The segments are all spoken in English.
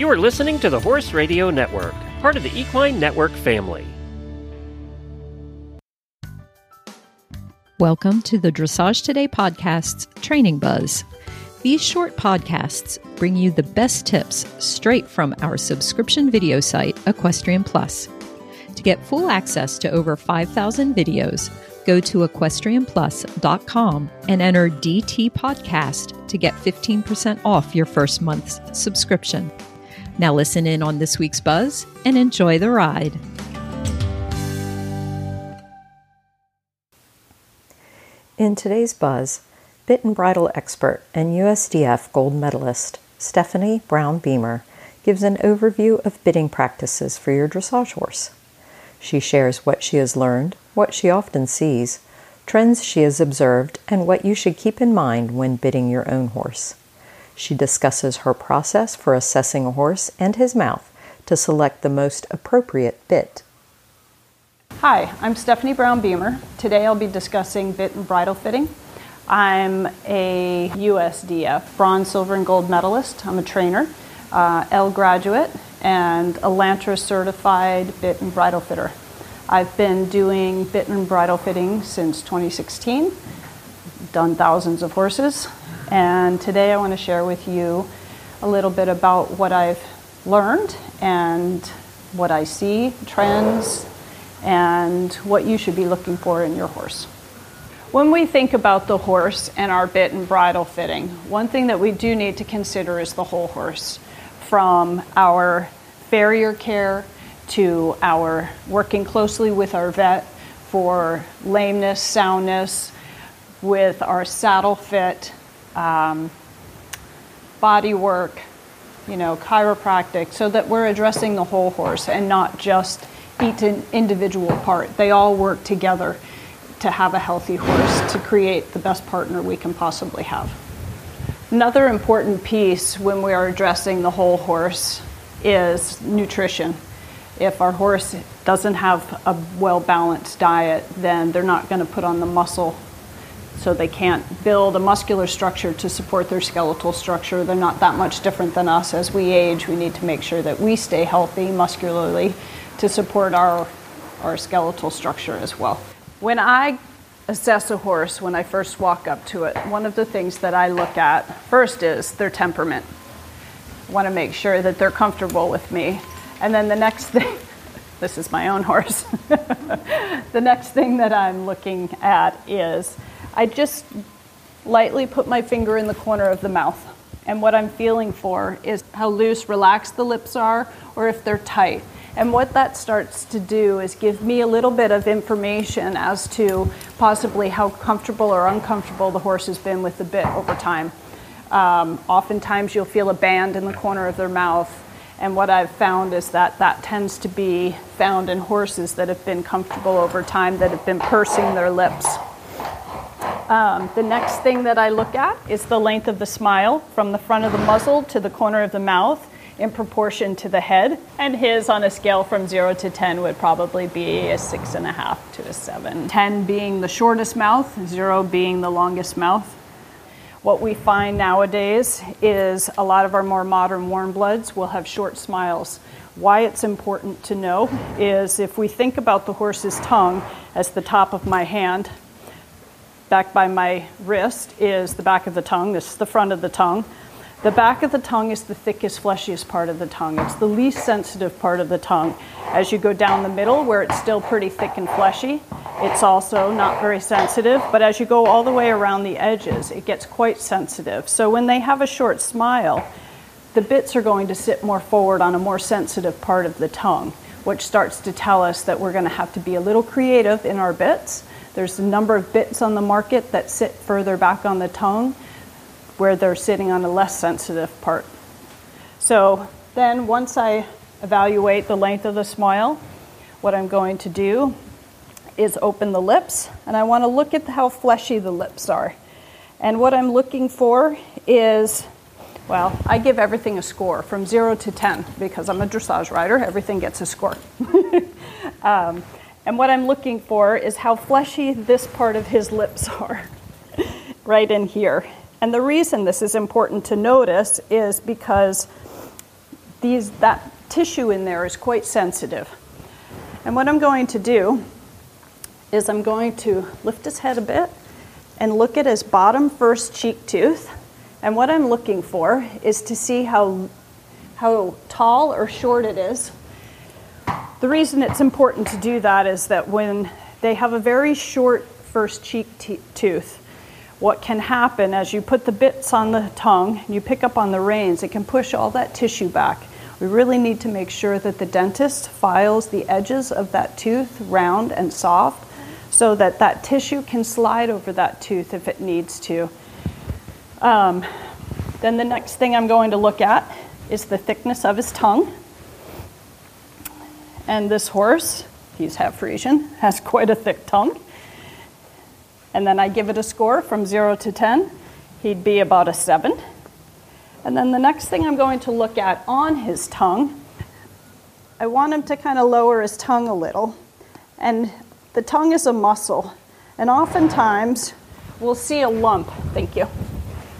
You are listening to the Horse Radio Network, part of the Equine Network family. Welcome to the Dressage Today podcast's Training Buzz. These short podcasts bring you the best tips straight from our subscription video site, Equestrian Plus. To get full access to over 5,000 videos, go to equestrianplus.com and enter DT Podcast to get 15% off your first month's subscription. Now, listen in on this week's buzz and enjoy the ride. In today's buzz, bit and bridle expert and USDF gold medalist Stephanie Brown Beamer gives an overview of bitting practices for your dressage horse. She shares what she has learned, what she often sees, trends she has observed, and what you should keep in mind when bitting your own horse. She discusses her process for assessing a horse and his mouth to select the most appropriate bit. Hi, I'm Stephanie Brown Beamer. Today I'll be discussing bit and bridle fitting. I'm a USDF bronze, silver, and gold medalist. I'm a trainer, uh, L graduate, and Elantra certified bit and bridle fitter. I've been doing bit and bridle fitting since 2016, done thousands of horses, and today I want to share with you a little bit about what I've learned and what I see, trends, and what you should be looking for in your horse. When we think about the horse and our bit and bridle fitting, one thing that we do need to consider is the whole horse from our farrier care to our working closely with our vet for lameness, soundness, with our saddle fit, um, body work, you know, chiropractic, so that we're addressing the whole horse and not just each individual part. They all work together to have a healthy horse to create the best partner we can possibly have. Another important piece when we are addressing the whole horse is nutrition. If our horse doesn't have a well balanced diet, then they're not going to put on the muscle. So they can't build a muscular structure to support their skeletal structure. They're not that much different than us. As we age, we need to make sure that we stay healthy muscularly to support our, our skeletal structure as well. When I assess a horse, when I first walk up to it, one of the things that I look at first is their temperament. I want to make sure that they're comfortable with me. And then the next thing, this is my own horse, the next thing that I'm looking at is I just lightly put my finger in the corner of the mouth. And what I'm feeling for is how loose, relaxed the lips are, or if they're tight. And what that starts to do is give me a little bit of information as to possibly how comfortable or uncomfortable the horse has been with the bit over time. Um, oftentimes, you'll feel a band in the corner of their mouth. And what I've found is that that tends to be found in horses that have been comfortable over time, that have been pursing their lips. Um, the next thing that I look at is the length of the smile from the front of the muzzle to the corner of the mouth in proportion to the head. And his on a scale from zero to 10 would probably be a six and a half to a seven. 10 being the shortest mouth, zero being the longest mouth. What we find nowadays is a lot of our more modern warm bloods will have short smiles. Why it's important to know is if we think about the horse's tongue as the top of my hand, back by my wrist is the back of the tongue, this is the front of the tongue. The back of the tongue is the thickest, fleshiest part of the tongue. It's the least sensitive part of the tongue. As you go down the middle, where it's still pretty thick and fleshy, it's also not very sensitive. But as you go all the way around the edges, it gets quite sensitive. So when they have a short smile, the bits are going to sit more forward on a more sensitive part of the tongue, which starts to tell us that we're going to have to be a little creative in our bits. There's a number of bits on the market that sit further back on the tongue where they're sitting on a less sensitive part. So then once I evaluate the length of the smile, what I'm going to do is open the lips and I want to look at how fleshy the lips are. And what I'm looking for is, well, I give everything a score from zero to 10 because I'm a dressage rider, everything gets a score. um, and what I'm looking for is how fleshy this part of his lips are, right in here. And the reason this is important to notice is because these, that tissue in there is quite sensitive. And what I'm going to do is I'm going to lift his head a bit and look at his bottom first cheek tooth. And what I'm looking for is to see how, how tall or short it is. The reason it's important to do that is that when they have a very short first cheek t- tooth, what can happen as you put the bits on the tongue you pick up on the reins, it can push all that tissue back. We really need to make sure that the dentist files the edges of that tooth round and soft so that that tissue can slide over that tooth if it needs to. Um, then the next thing I'm going to look at is the thickness of his tongue. And this horse, he's half Frisian, has quite a thick tongue. And then I give it a score from 0 to 10. He'd be about a 7. And then the next thing I'm going to look at on his tongue, I want him to kind of lower his tongue a little. And the tongue is a muscle. And oftentimes we'll see a lump. Thank you.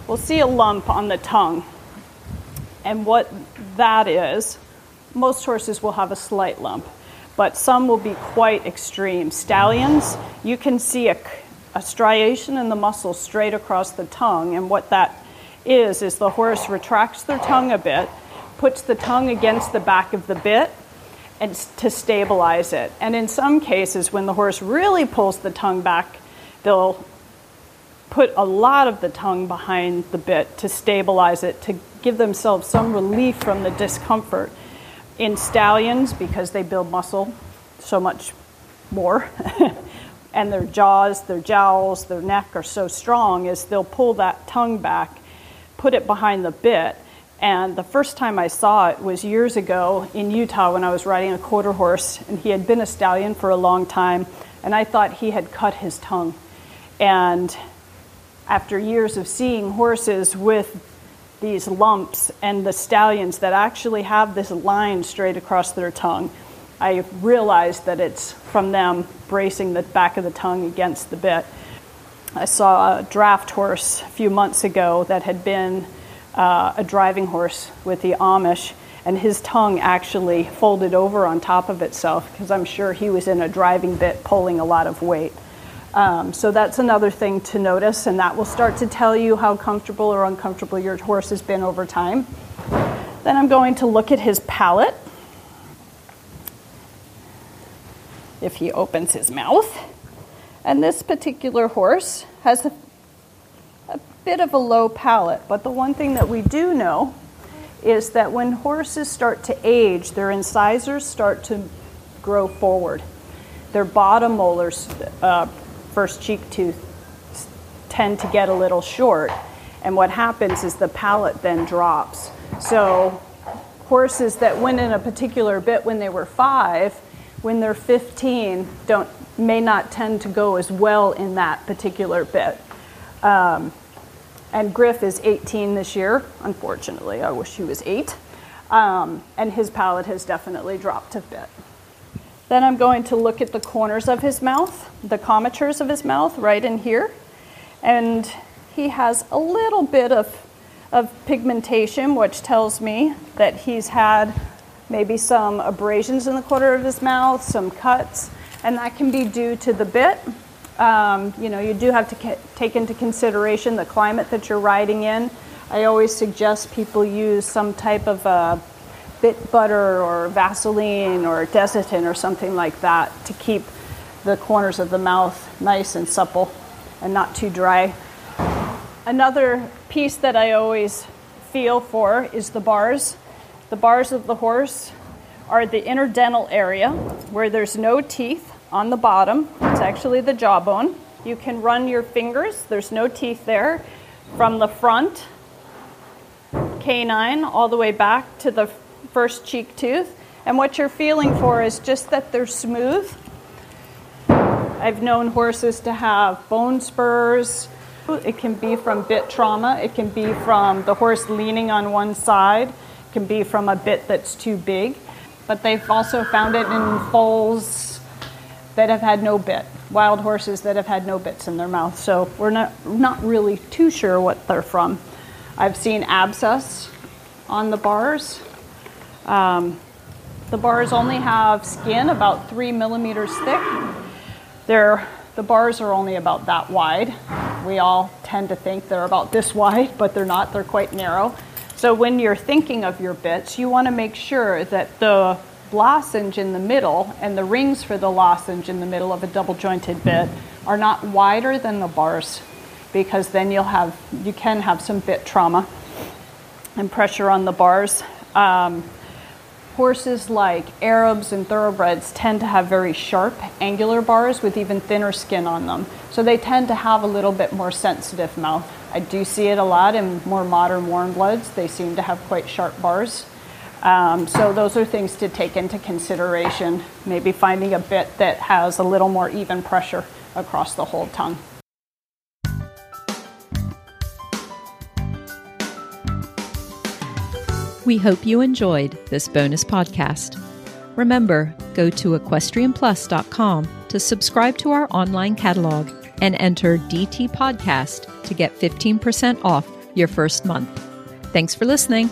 We'll see a lump on the tongue. And what that is, most horses will have a slight lump, but some will be quite extreme. Stallions, you can see a, a striation in the muscle straight across the tongue, and what that is is the horse retracts their tongue a bit, puts the tongue against the back of the bit, and to stabilize it. And in some cases, when the horse really pulls the tongue back, they'll put a lot of the tongue behind the bit to stabilize it, to give themselves some relief from the discomfort. In stallions, because they build muscle so much more, and their jaws, their jowls, their neck are so strong, is they'll pull that tongue back put it behind the bit. And the first time I saw it was years ago in Utah when I was riding a quarter horse, and he had been a stallion for a long time, and I thought he had cut his tongue. And after years of seeing horses with these lumps and the stallions that actually have this line straight across their tongue, I realized that it's from them bracing the back of the tongue against the bit. I saw a draft horse a few months ago that had been uh, a driving horse with the Amish, and his tongue actually folded over on top of itself because I'm sure he was in a driving bit pulling a lot of weight. Um, so that's another thing to notice, and that will start to tell you how comfortable or uncomfortable your horse has been over time. Then I'm going to look at his palate. If he opens his mouth. And this particular horse has a, a bit of a low palate, but the one thing that we do know is that when horses start to age, their incisors start to grow forward. Their bottom molars, uh, first cheek tooth, tend to get a little short. And what happens is the palate then drops. So, horses that went in a particular bit when they were five, when they're 15, don't may not tend to go as well in that particular bit. Um, and Griff is 18 this year, unfortunately. I wish he was eight. Um, and his palate has definitely dropped a bit. Then I'm going to look at the corners of his mouth, the commissures of his mouth, right in here. And he has a little bit of, of pigmentation, which tells me that he's had maybe some abrasions in the corner of his mouth, some cuts and that can be due to the bit. Um, you know, you do have to take into consideration the climate that you're riding in. I always suggest people use some type of uh, bit butter or Vaseline or Desitin or something like that to keep the corners of the mouth nice and supple and not too dry. Another piece that I always feel for is the bars. The bars of the horse are the interdental area where there's no teeth on the bottom. It's actually the jawbone. You can run your fingers, there's no teeth there, from the front canine all the way back to the first cheek tooth. And what you're feeling for is just that they're smooth. I've known horses to have bone spurs. It can be from bit trauma, it can be from the horse leaning on one side, it can be from a bit that's too big but they've also found it in foals that have had no bit, wild horses that have had no bits in their mouth. So we're not, not really too sure what they're from. I've seen abscess on the bars. Um, the bars only have skin about three millimeters thick. They're, the bars are only about that wide. We all tend to think they're about this wide, but they're not, they're quite narrow. So when you're thinking of your bits, you want to make sure that the lozenge in the middle and the rings for the lozenge in the middle of a double jointed bit are not wider than the bars because then you'll have you can have some bit trauma and pressure on the bars. Um, horses like Arabs and thoroughbreds tend to have very sharp angular bars with even thinner skin on them. So they tend to have a little bit more sensitive mouth. I do see it a lot in more modern warm bloods. They seem to have quite sharp bars. Um, so those are things to take into consideration. Maybe finding a bit that has a little more even pressure across the whole tongue. We hope you enjoyed this bonus podcast. Remember, go to equestrianplus.com to subscribe to our online catalog and enter DT Podcast to get 15% off your first month. Thanks for listening.